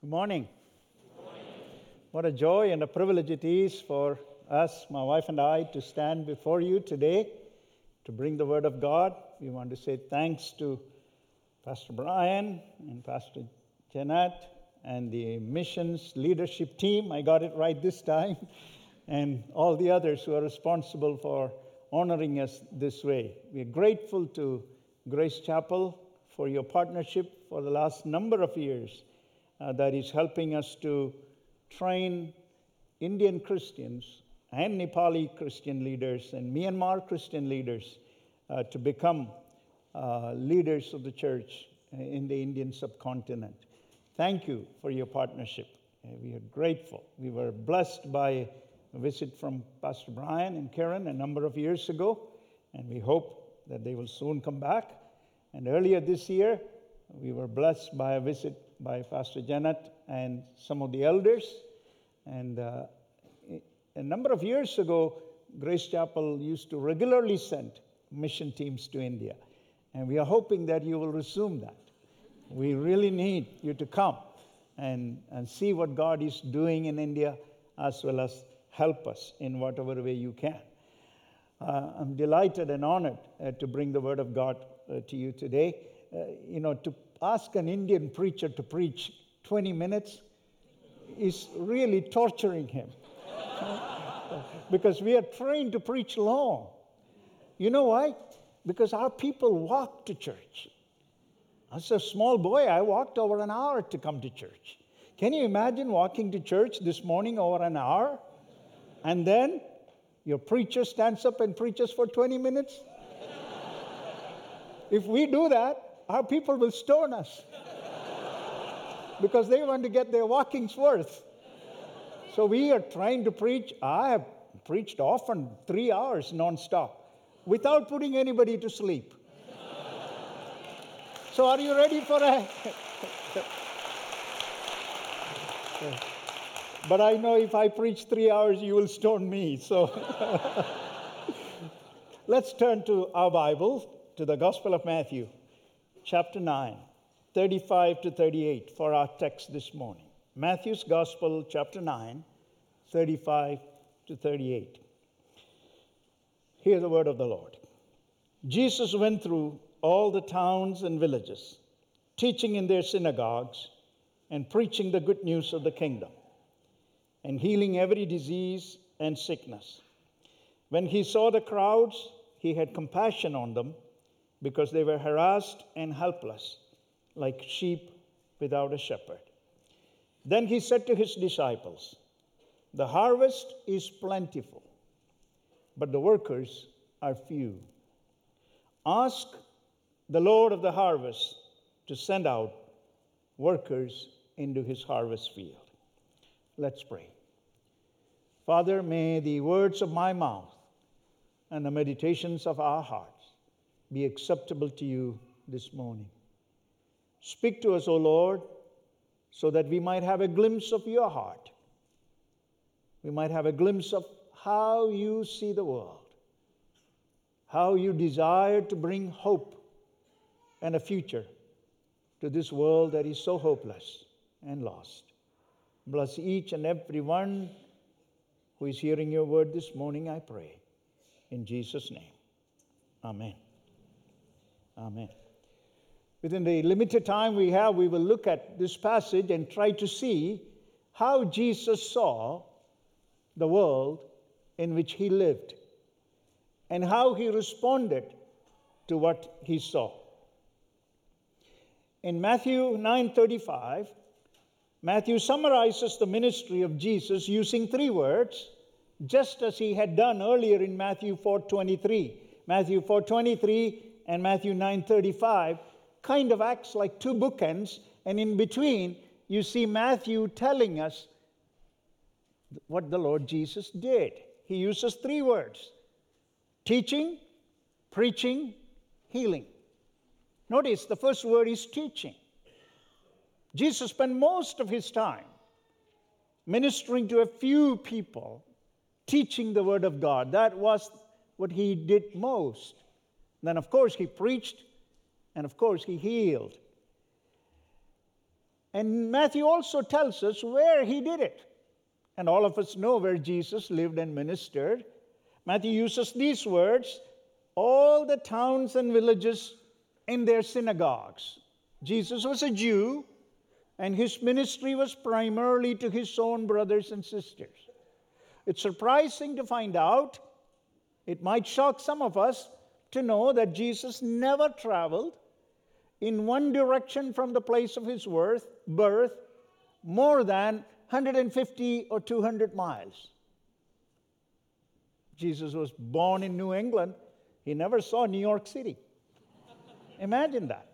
Good morning. What a joy and a privilege it is for us, my wife and I, to stand before you today to bring the Word of God. We want to say thanks to Pastor Brian and Pastor Janet and the missions leadership team. I got it right this time. And all the others who are responsible for honoring us this way. We are grateful to Grace Chapel for your partnership for the last number of years uh, that is helping us to train Indian Christians and Nepali Christian leaders and Myanmar Christian leaders uh, to become uh, leaders of the church in the Indian subcontinent. Thank you for your partnership. Uh, we are grateful. We were blessed by a visit from Pastor Brian and Karen a number of years ago, and we hope that they will soon come back. And earlier this year, we were blessed by a visit by Pastor Janet and some of the elders. And uh, a number of years ago, Grace Chapel used to regularly send mission teams to India. And we are hoping that you will resume that. We really need you to come and, and see what God is doing in India, as well as help us in whatever way you can. Uh, I'm delighted and honored uh, to bring the Word of God uh, to you today. Uh, you know, to ask an Indian preacher to preach 20 minutes is really torturing him. because we are trained to preach long. You know why? Because our people walk to church. As a small boy, I walked over an hour to come to church. Can you imagine walking to church this morning over an hour? And then your preacher stands up and preaches for 20 minutes? if we do that, our people will stone us because they want to get their walking's worth. So we are trying to preach. I have preached often three hours nonstop without putting anybody to sleep. So are you ready for a. but I know if I preach three hours, you will stone me. So let's turn to our Bible, to the Gospel of Matthew chapter 9, 35 to 38 for our text this morning. Matthew's Gospel, chapter 9, 35 to 38. Hear the word of the Lord. Jesus went through all the towns and villages, teaching in their synagogues and preaching the good news of the kingdom, and healing every disease and sickness. When he saw the crowds, he had compassion on them because they were harassed and helpless, like sheep without a shepherd. Then he said to his disciples, The harvest is plentiful, but the workers are few. Ask the Lord of the harvest to send out workers into his harvest field. Let's pray. Father, may the words of my mouth and the meditations of our heart be acceptable to you this morning. Speak to us, O Lord, so that we might have a glimpse of your heart. We might have a glimpse of how you see the world, how you desire to bring hope and a future to this world that is so hopeless and lost. Bless each and every one who is hearing your word this morning, I pray. In Jesus' name, amen. Amen. Within the limited time we have, we will look at this passage and try to see how Jesus saw the world in which he lived and how he responded to what he saw. In Matthew 9:35, Matthew summarizes the ministry of Jesus using three words, just as he had done earlier in Matthew 4:23. Matthew 4:23 and Matthew 9:35 kind of acts like two bookends and in between you see Matthew telling us what the Lord Jesus did. He uses three words: teaching, preaching, healing. Notice the first word is teaching. Jesus spent most of his time ministering to a few people, teaching the Word of God. That was what he did most. Then, of course, he preached and, of course, he healed. And Matthew also tells us where he did it. And all of us know where Jesus lived and ministered. Matthew uses these words all the towns and villages in their synagogues. Jesus was a Jew, and his ministry was primarily to his own brothers and sisters. It's surprising to find out, it might shock some of us to know that Jesus never traveled in one direction from the place of his birth, birth more than 150 or 200 miles. Jesus was born in New England. He never saw New York City. Imagine that.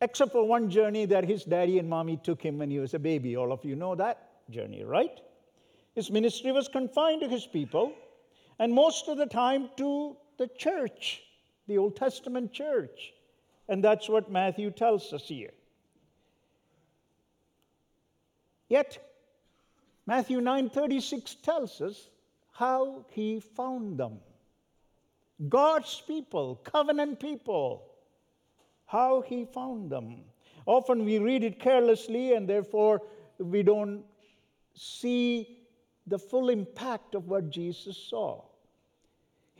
Except for one journey that his daddy and mommy took him when he was a baby. All of you know that journey, right? His ministry was confined to his people and most of the time to the church, the Old Testament church. And that's what Matthew tells us here. Yet, Matthew 9:36 tells us how he found them. God's people, covenant people, how he found them. Often we read it carelessly and therefore we don't see the full impact of what Jesus saw.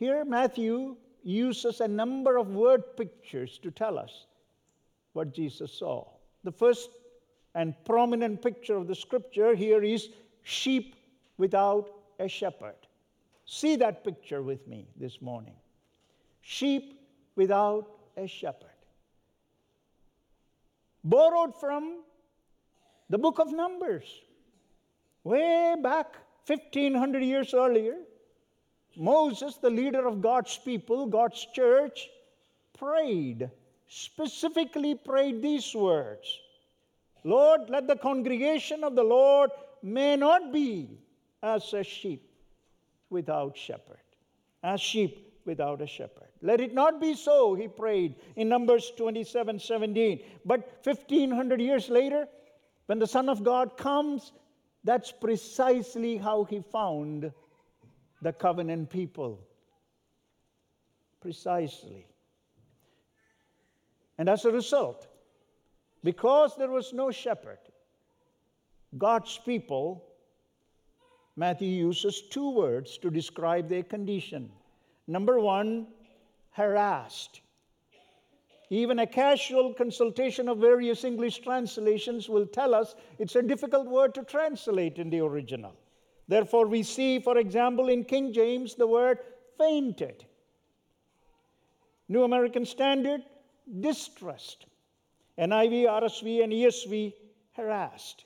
Here, Matthew uses a number of word pictures to tell us what Jesus saw. The first and prominent picture of the scripture here is sheep without a shepherd. See that picture with me this morning. Sheep without a shepherd. Borrowed from the book of Numbers. Way back 1500 years earlier, Moses, the leader of God's people, God's church, prayed, specifically prayed these words Lord, let the congregation of the Lord may not be as a sheep without shepherd, as sheep without a shepherd. Let it not be so, he prayed in Numbers 27 17. But 1500 years later, when the Son of God comes, that's precisely how he found the covenant people. Precisely. And as a result, because there was no shepherd, God's people, Matthew uses two words to describe their condition. Number one, harassed. Even a casual consultation of various English translations will tell us it's a difficult word to translate in the original. Therefore, we see, for example, in King James, the word fainted. New American Standard, distressed. NIV, RSV, and ESV, harassed.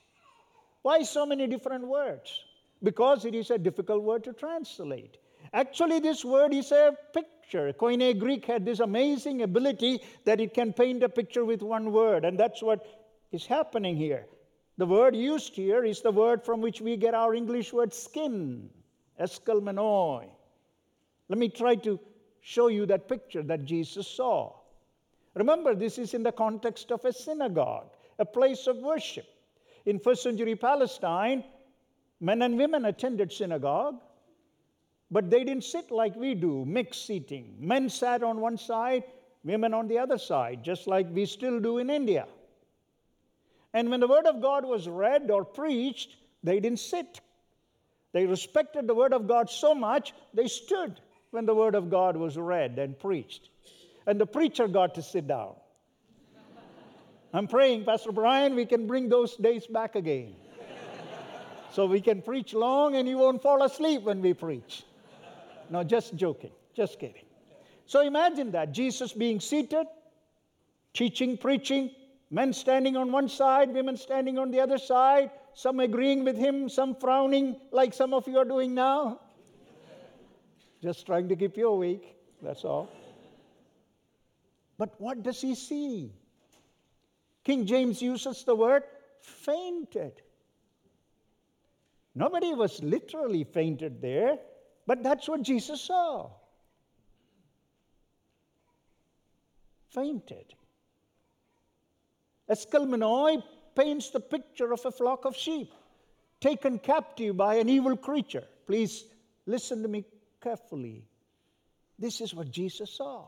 Why so many different words? Because it is a difficult word to translate. Actually, this word is a picture. Koine Greek had this amazing ability that it can paint a picture with one word, and that's what is happening here. The word used here is the word from which we get our English word skin, eskelmenoi. Let me try to show you that picture that Jesus saw. Remember, this is in the context of a synagogue, a place of worship. In first century Palestine, men and women attended synagogue, but they didn't sit like we do, mixed seating. Men sat on one side, women on the other side, just like we still do in India. And when the word of God was read or preached, they didn't sit. They respected the word of God so much, they stood when the word of God was read and preached. And the preacher got to sit down. I'm praying, Pastor Brian, we can bring those days back again. so we can preach long and you won't fall asleep when we preach. No, just joking, just kidding. So imagine that Jesus being seated, teaching, preaching, Men standing on one side, women standing on the other side, some agreeing with him, some frowning like some of you are doing now. Just trying to keep you awake, that's all. But what does he see? King James uses the word fainted. Nobody was literally fainted there, but that's what Jesus saw. Fainted. Eskelmenoi paints the picture of a flock of sheep taken captive by an evil creature. Please listen to me carefully. This is what Jesus saw.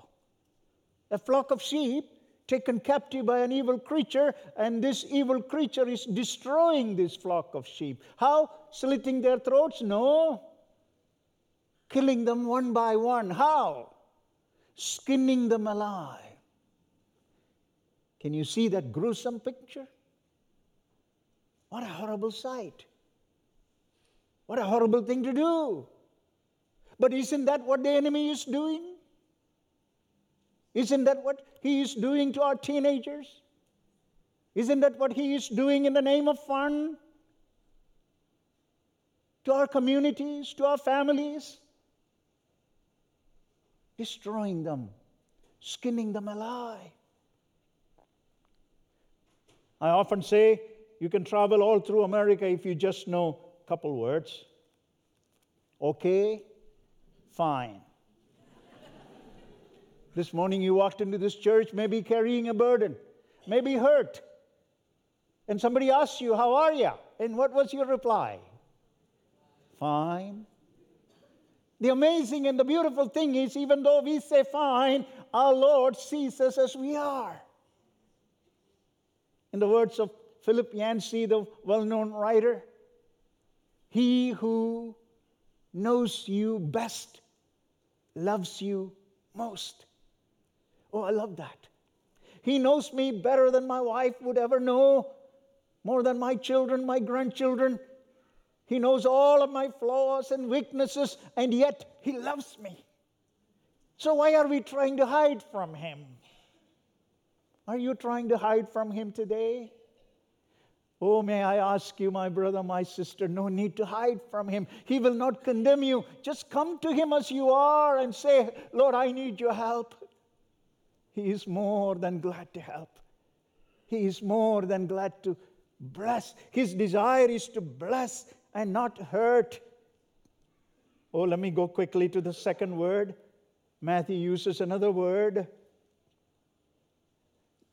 A flock of sheep taken captive by an evil creature, and this evil creature is destroying this flock of sheep. How? Slitting their throats? No. Killing them one by one. How? Skinning them alive. Can you see that gruesome picture? What a horrible sight. What a horrible thing to do. But isn't that what the enemy is doing? Isn't that what he is doing to our teenagers? Isn't that what he is doing in the name of fun? To our communities, to our families? Destroying them, skinning them alive. I often say you can travel all through America if you just know a couple words. Okay, fine. this morning you walked into this church, maybe carrying a burden, maybe hurt. And somebody asked you, How are you? And what was your reply? Fine. The amazing and the beautiful thing is, even though we say fine, our Lord sees us as we are. In the words of Philip Yancey, the well known writer, he who knows you best loves you most. Oh, I love that. He knows me better than my wife would ever know, more than my children, my grandchildren. He knows all of my flaws and weaknesses, and yet He loves me. So, why are we trying to hide from Him? Are you trying to hide from Him today? Oh, may I ask you, my brother, my sister, no need to hide from him. He will not condemn you. Just come to him as you are and say, Lord, I need your help. He is more than glad to help. He is more than glad to bless. His desire is to bless and not hurt. Oh, let me go quickly to the second word. Matthew uses another word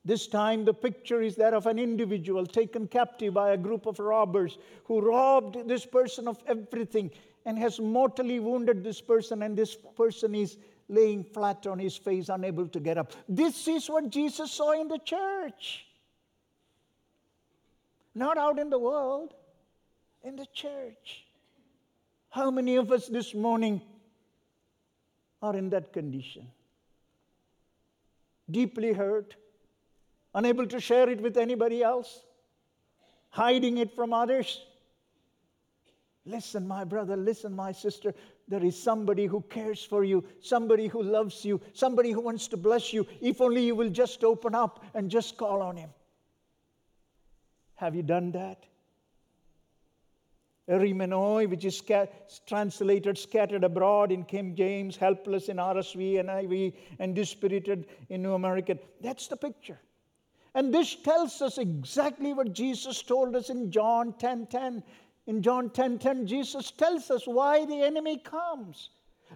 this time, the picture is that of an individual taken captive by a group of robbers who robbed this person of everything and has mortally wounded this person, and this person is laying flat on his face, unable to get up. This is what Jesus saw in the church. Not out in the world, in the church. How many of us this morning are in that condition? Deeply hurt unable to share it with anybody else, hiding it from others. Listen, my brother, listen, my sister. There is somebody who cares for you, somebody who loves you, somebody who wants to bless you, if only you will just open up and just call on him. Have you done that? Erimenoi, which is translated scattered abroad in King James, helpless in RSV and IV, and dispirited in New American. That's the picture. And this tells us exactly what Jesus told us in John 10:10. 10, 10. In John 10:10, 10, 10, Jesus tells us why the enemy comes.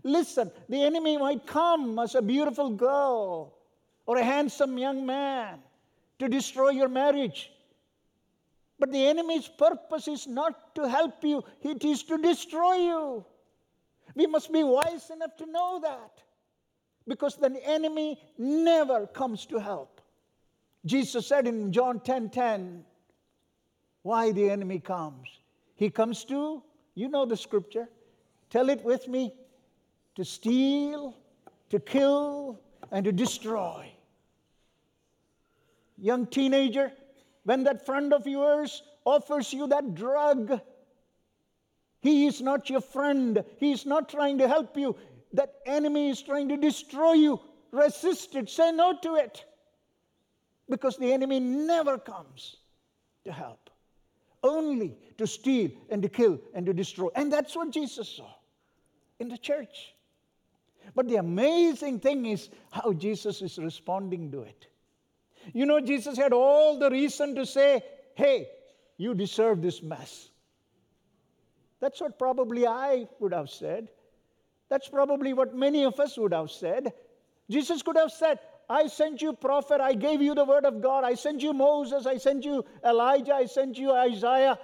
Listen, the enemy might come as a beautiful girl or a handsome young man to destroy your marriage. But the enemy's purpose is not to help you, it is to destroy you. We must be wise enough to know that because the enemy never comes to help. Jesus said in John 10 10, why the enemy comes. He comes to, you know the scripture, tell it with me, to steal, to kill, and to destroy. Young teenager, when that friend of yours offers you that drug, he is not your friend. He is not trying to help you. That enemy is trying to destroy you. Resist it. Say no to it because the enemy never comes to help, only to steal and to kill and to destroy. And that's what Jesus saw in the church. But the amazing thing is how Jesus is responding to it. You know, Jesus had all the reason to say, Hey, you deserve this mess. That's what probably I would have said. That's probably what many of us would have said. Jesus could have said, I sent you prophet, I gave you the word of God, I sent you Moses, I sent you Elijah, I sent you Isaiah.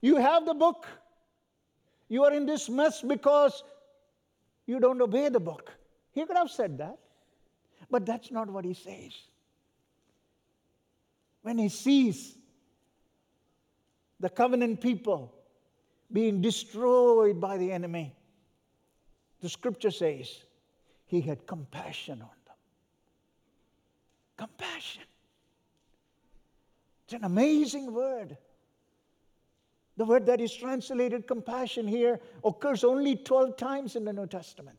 You have the book. You are in this mess because you don't obey the book. He could have said that. But that's not what he says. when he sees the covenant people being destroyed by the enemy, the scripture says he had compassion on. Compassion. It's an amazing word. The word that is translated compassion here occurs only 12 times in the New Testament.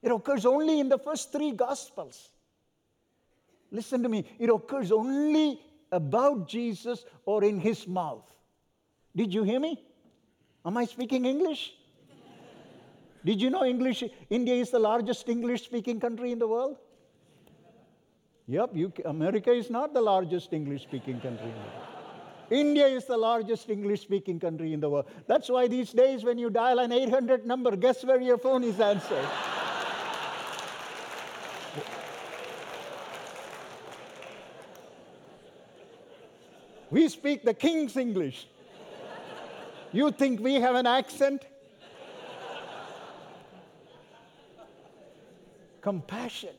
It occurs only in the first three Gospels. Listen to me, it occurs only about Jesus or in his mouth. Did you hear me? Am I speaking English? Did you know English? India is the largest English speaking country in the world? Yep, you, America is not the largest English speaking country in the world. India is the largest English speaking country in the world. That's why these days, when you dial an 800 number, guess where your phone is answered? we speak the King's English. You think we have an accent? Compassion.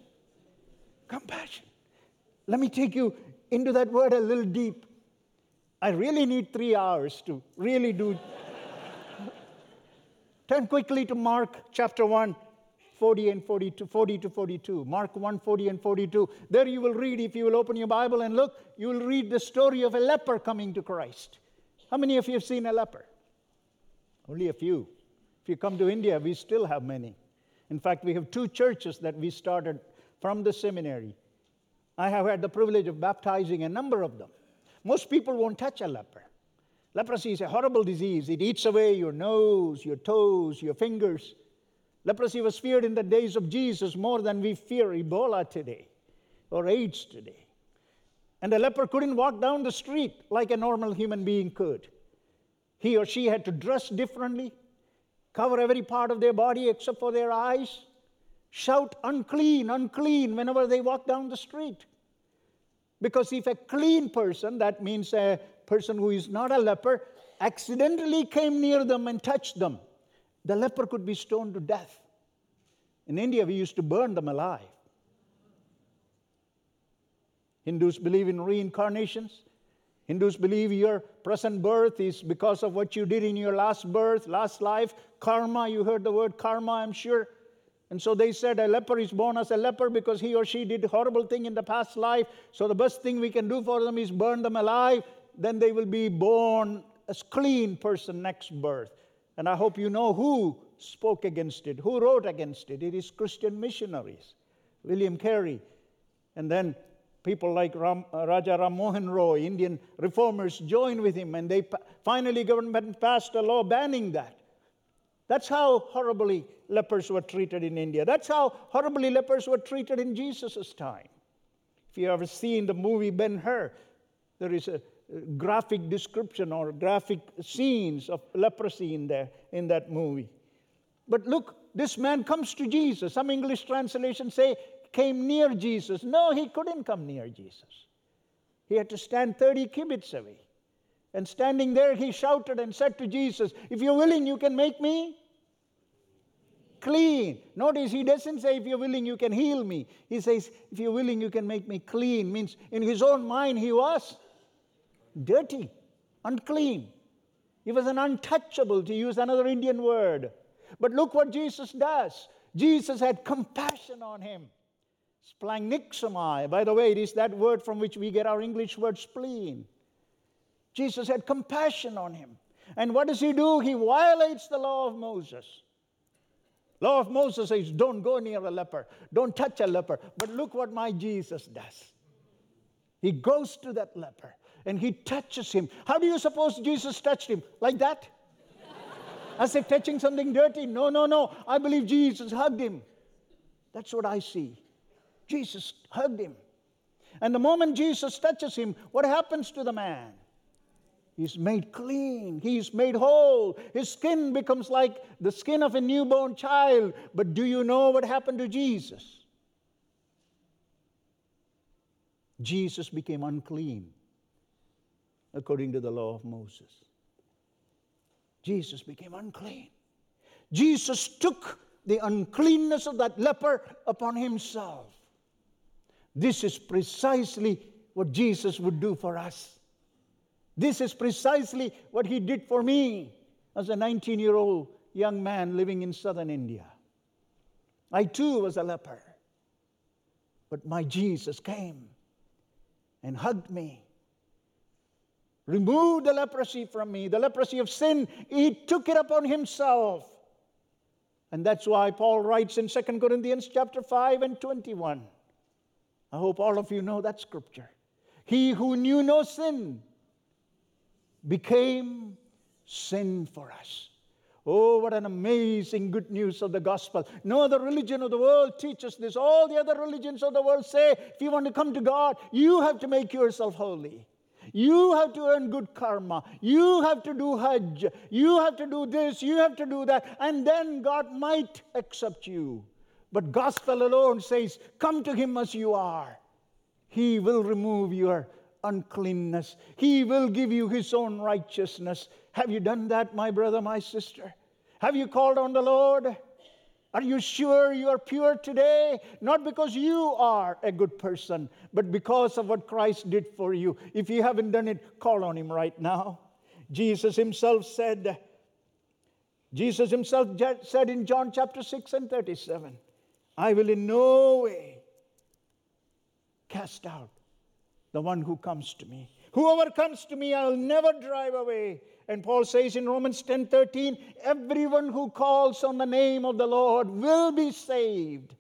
Compassion. Let me take you into that word a little deep. I really need three hours to really do. Turn quickly to Mark chapter 1, 40 and 42, 40 to 42. Mark 1, 40 and 42. There you will read, if you will open your Bible and look, you will read the story of a leper coming to Christ. How many of you have seen a leper? Only a few. If you come to India, we still have many. In fact, we have two churches that we started from the seminary. I have had the privilege of baptizing a number of them. Most people won't touch a leper. Leprosy is a horrible disease. It eats away your nose, your toes, your fingers. Leprosy was feared in the days of Jesus more than we fear Ebola today or AIDS today. And a leper couldn't walk down the street like a normal human being could. He or she had to dress differently, cover every part of their body except for their eyes, shout unclean, unclean whenever they walk down the street. Because if a clean person, that means a person who is not a leper, accidentally came near them and touched them, the leper could be stoned to death. In India, we used to burn them alive. Hindus believe in reincarnations. Hindus believe your present birth is because of what you did in your last birth, last life. Karma, you heard the word karma, I'm sure. And so they said a leper is born as a leper because he or she did horrible thing in the past life. So the best thing we can do for them is burn them alive. Then they will be born as clean person next birth. And I hope you know who spoke against it, who wrote against it. It is Christian missionaries, William Carey. And then people like Ram, uh, Raja Ram Mohan Roy, Indian reformers, joined with him, and they finally government passed a law banning that. That's how horribly lepers were treated in India. That's how horribly lepers were treated in Jesus' time. If you ever seen the movie Ben Hur, there is a graphic description or graphic scenes of leprosy in there in that movie. But look, this man comes to Jesus. Some English translations say came near Jesus. No, he couldn't come near Jesus. He had to stand 30 cubits away. And standing there, he shouted and said to Jesus, If you're willing, you can make me clean. Notice he doesn't say, if you're willing, you can heal me. He says, if you're willing, you can make me clean. Means in his own mind, he was dirty, unclean. He was an untouchable, to use another Indian word. But look what Jesus does. Jesus had compassion on him. Splanchnizomai. By the way, it is that word from which we get our English word spleen. Jesus had compassion on him. And what does he do? He violates the law of Moses. Law of Moses says, don't go near a leper, don't touch a leper. But look what my Jesus does. He goes to that leper and he touches him. How do you suppose Jesus touched him? Like that? As if touching something dirty? No, no, no. I believe Jesus hugged him. That's what I see. Jesus hugged him. And the moment Jesus touches him, what happens to the man? He's made clean. He's made whole. His skin becomes like the skin of a newborn child. But do you know what happened to Jesus? Jesus became unclean according to the law of Moses. Jesus became unclean. Jesus took the uncleanness of that leper upon himself. This is precisely what Jesus would do for us. This is precisely what he did for me as a 19 year old young man living in southern India. I too was a leper. But my Jesus came and hugged me, removed the leprosy from me, the leprosy of sin. He took it upon himself. And that's why Paul writes in 2 Corinthians chapter 5 and 21. I hope all of you know that scripture. He who knew no sin became sin for us Oh, what an amazing good news of the gospel. No other religion of the world teaches this. All the other religions of the world say if you want to come to God, you have to make yourself holy. You have to earn good karma. You have to do Hajj. You have to do this. You have to do that. And then God might accept you. But gospel alone says, come to Him as you are. He will remove your uncleanness. He will give you His own righteousness. Have you done that, my brother, my sister? Have you called on the Lord? Are you sure you are pure today? Not because you are a good person, but because of what Christ did for you. If you haven't done it, call on Him right now. Jesus Himself said, Jesus Himself said in John chapter 6 and 37, I will in no way cast out the one who comes to me. Whoever comes to me, I'll never drive away. And Paul says in Romans 10 13, everyone who calls on the name of the Lord will be saved.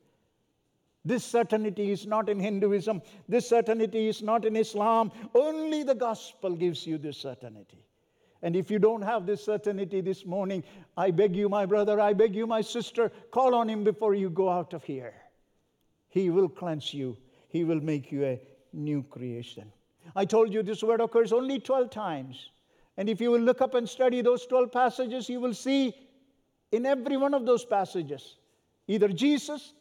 This certainty is not in Hinduism. This certainty is not in Islam. Only the gospel gives you this certainty. And if you don't have this certainty this morning, I beg you, my brother, I beg you, my sister, call on him before you go out of here. He will cleanse you, he will make you a new creation. I told you this word occurs only 12 times. And if you will look up and study those 12 passages, you will see in every one of those passages either Jesus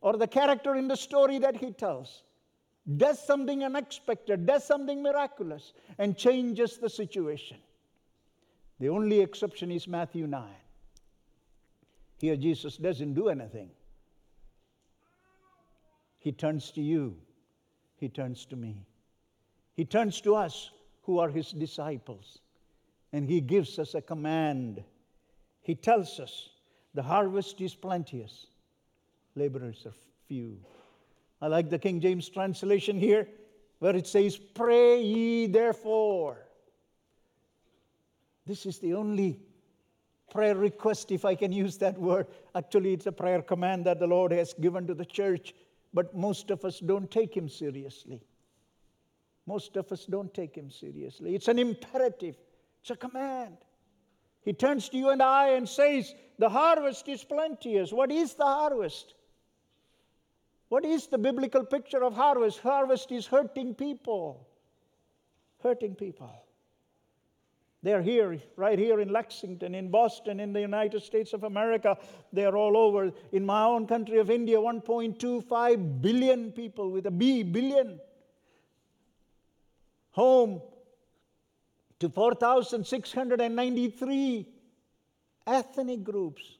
or the character in the story that he tells does something unexpected, does something miraculous, and changes the situation. The only exception is Matthew 9. Here, Jesus doesn't do anything. He turns to you, He turns to me, He turns to us who are His disciples and he gives us a command. He tells us the harvest is plenteous, laborers are few. I like the King James translation here where it says, Pray ye therefore. This is the only prayer request, if I can use that word. Actually, it's a prayer command that the Lord has given to the church, but most of us don't take Him seriously. Most of us don't take Him seriously. It's an imperative. It's a command. He turns to you and I and says, The harvest is plenteous. What is the harvest? What is the biblical picture of harvest? Harvest is hurting people. Hurting people. They're here, right here in Lexington, in Boston, in the United States of America. They're all over. In my own country of India, 1.25 billion people with a B, billion. Home to 4,693 ethnic groups.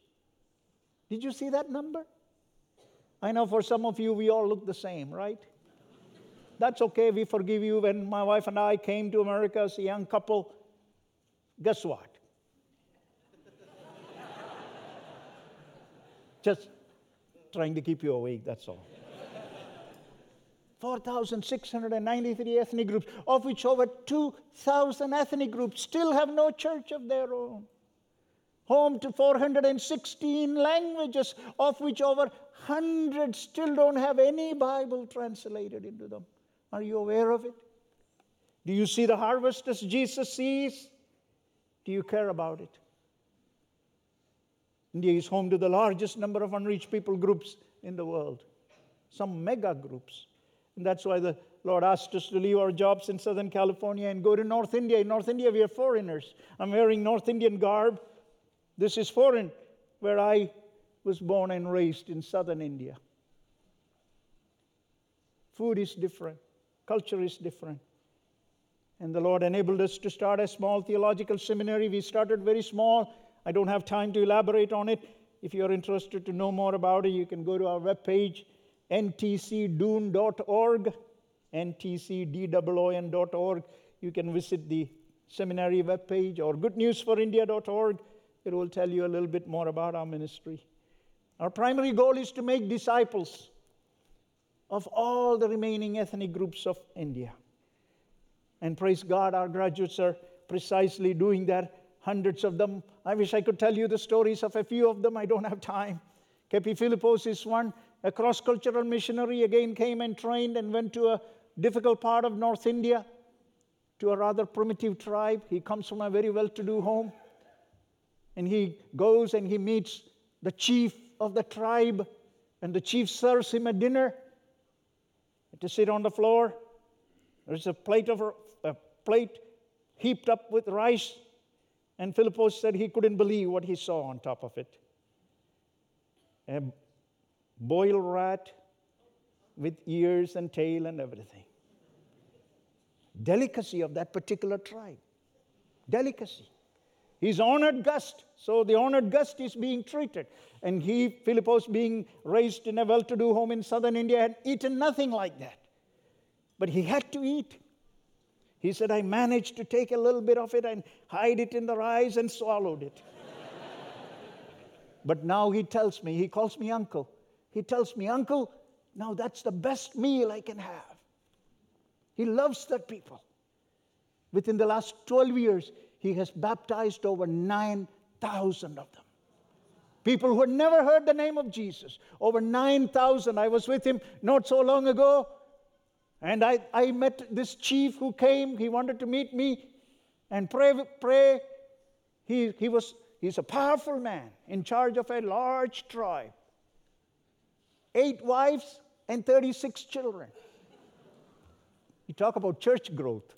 Did you see that number? I know for some of you, we all look the same, right? That's okay, we forgive you. When my wife and I came to America as a young couple, guess what? Just trying to keep you awake, that's all. 4,693 ethnic groups, of which over 2,000 ethnic groups still have no church of their own. Home to 416 languages, of which over 100 still don't have any Bible translated into them. Are you aware of it? Do you see the harvest as Jesus sees? Do you care about it? India is home to the largest number of unreached people groups in the world, some mega groups. And that's why the Lord asked us to leave our jobs in Southern California and go to North India. In North India, we are foreigners. I'm wearing North Indian garb. This is foreign, where I was born and raised in Southern India. Food is different, culture is different. And the Lord enabled us to start a small theological seminary. We started very small. I don't have time to elaborate on it. If you're interested to know more about it, you can go to our webpage ntcdoon.org. ntcdoon.org. You can visit the seminary webpage or goodnewsforindia.org. It will tell you a little bit more about our ministry. Our primary goal is to make disciples of all the remaining ethnic groups of India. And praise God, our graduates are precisely doing that. Hundreds of them. I wish I could tell you the stories of a few of them. I don't have time. Kepi Philippos is one. A cross cultural missionary again came and trained and went to a difficult part of North India to a rather primitive tribe. He comes from a very well to do home. And he goes and he meets the chief of the tribe, and the chief serves him a dinner to sit on the floor. There's a plate of plate heaped up with rice, and Philippos said he couldn't believe what he saw on top of it. A boiled rat with ears and tail and everything. Delicacy of that particular tribe. Delicacy. He's honored guest, so the honored guest is being treated. And he, Philippos, being raised in a well to do home in southern India, had eaten nothing like that. But he had to eat. He said, I managed to take a little bit of it and hide it in the rice and swallowed it. but now he tells me, he calls me uncle. He tells me, Uncle, now that's the best meal I can have. He loves that people. Within the last 12 years, he has baptized over 9,000 of them. People who had never heard the name of Jesus. Over 9,000. I was with him not so long ago. And I, I met this chief who came. He wanted to meet me and pray. pray. He, he was, he's a powerful man in charge of a large tribe. Eight wives and 36 children. You talk about church growth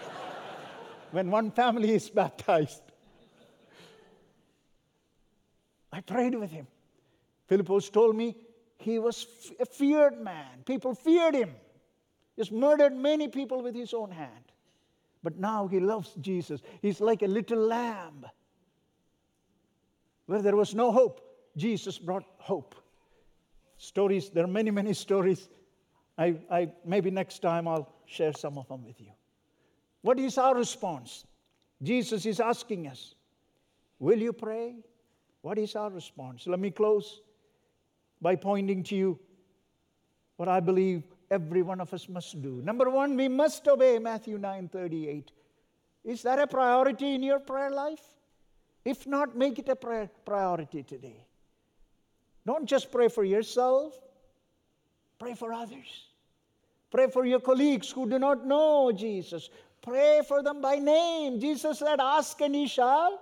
when one family is baptized. I prayed with him. Philippos told me he was a feared man. People feared him. He's murdered many people with his own hand. But now he loves Jesus. He's like a little lamb. Where there was no hope, Jesus brought hope. Stories, there are many, many stories. I, I, maybe next time I'll share some of them with you. What is our response? Jesus is asking us, Will you pray? What is our response? Let me close by pointing to you what I believe every one of us must do. Number one, we must obey Matthew 9 38. Is that a priority in your prayer life? If not, make it a prayer priority today. Don't just pray for yourself, pray for others. Pray for your colleagues who do not know Jesus. Pray for them by name. Jesus said, Ask and ye shall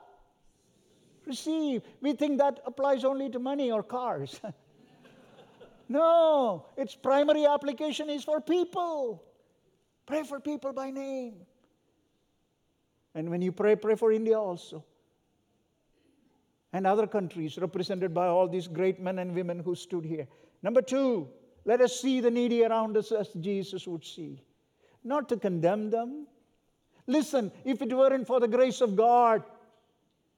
receive. We think that applies only to money or cars. no, its primary application is for people. Pray for people by name. And when you pray, pray for India also. And other countries represented by all these great men and women who stood here. Number two, let us see the needy around us as Jesus would see. Not to condemn them, Listen, if it weren't for the grace of God,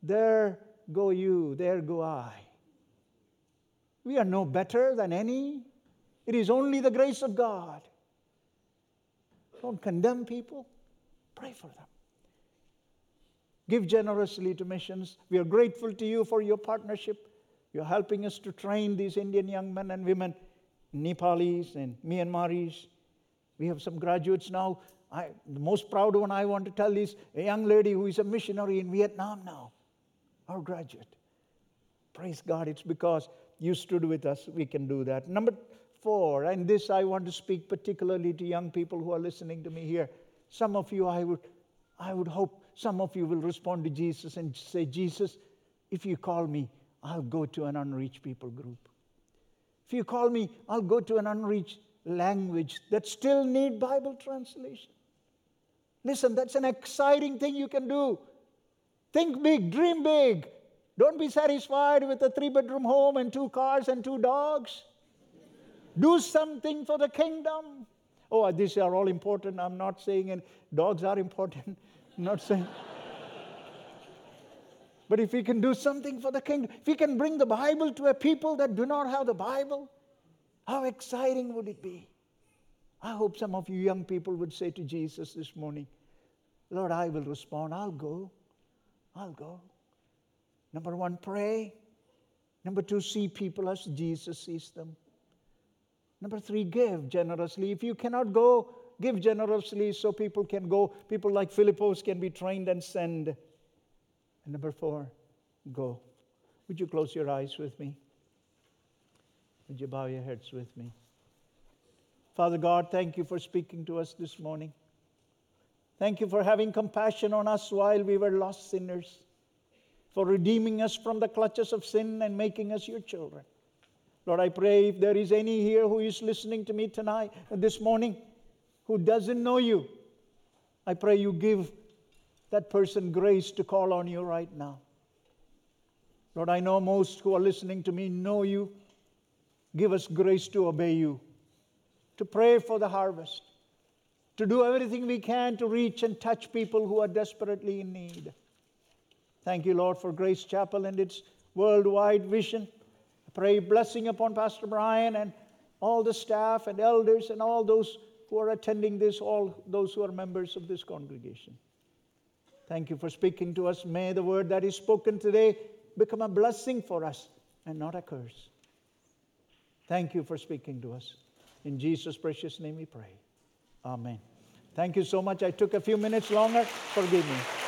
there go you, there go I. We are no better than any. It is only the grace of God. Don't condemn people, pray for them. Give generously to missions. We are grateful to you for your partnership. You're helping us to train these Indian young men and women, Nepalis and Myanmaris. We have some graduates now I, the most proud one I want to tell is a young lady who is a missionary in Vietnam now, our graduate. Praise God, it's because you stood with us, we can do that. Number four, and this I want to speak particularly to young people who are listening to me here. Some of you, I would, I would hope some of you will respond to Jesus and say, Jesus, if you call me, I'll go to an unreached people group. If you call me, I'll go to an unreached language that still need Bible translation. Listen, that's an exciting thing you can do. Think big, dream big. Don't be satisfied with a three bedroom home and two cars and two dogs. Do something for the kingdom. Oh, these are all important. I'm not saying and dogs are important. I'm not saying. but if we can do something for the kingdom, if we can bring the Bible to a people that do not have the Bible, how exciting would it be? I hope some of you young people would say to Jesus this morning, Lord, I will respond. I'll go. I'll go. Number one, pray. Number two, see people as Jesus sees them. Number three, give generously. If you cannot go, give generously so people can go. People like Philippos can be trained and send. And number four, go. Would you close your eyes with me? Would you bow your heads with me? Father God, thank you for speaking to us this morning. Thank you for having compassion on us while we were lost sinners, for redeeming us from the clutches of sin and making us your children. Lord, I pray if there is any here who is listening to me tonight, this morning, who doesn't know you, I pray you give that person grace to call on you right now. Lord, I know most who are listening to me know you. Give us grace to obey you, to pray for the harvest, to do everything we can to reach and touch people who are desperately in need. Thank you, Lord, for Grace Chapel and its worldwide vision. I pray blessing upon Pastor Brian and all the staff and elders and all those who are attending this, all those who are members of this congregation. Thank you for speaking to us. May the word that is spoken today become a blessing for us and not a curse. Thank you for speaking to us. In Jesus' precious name we pray. Amen. Thank you so much. I took a few minutes longer. Forgive me.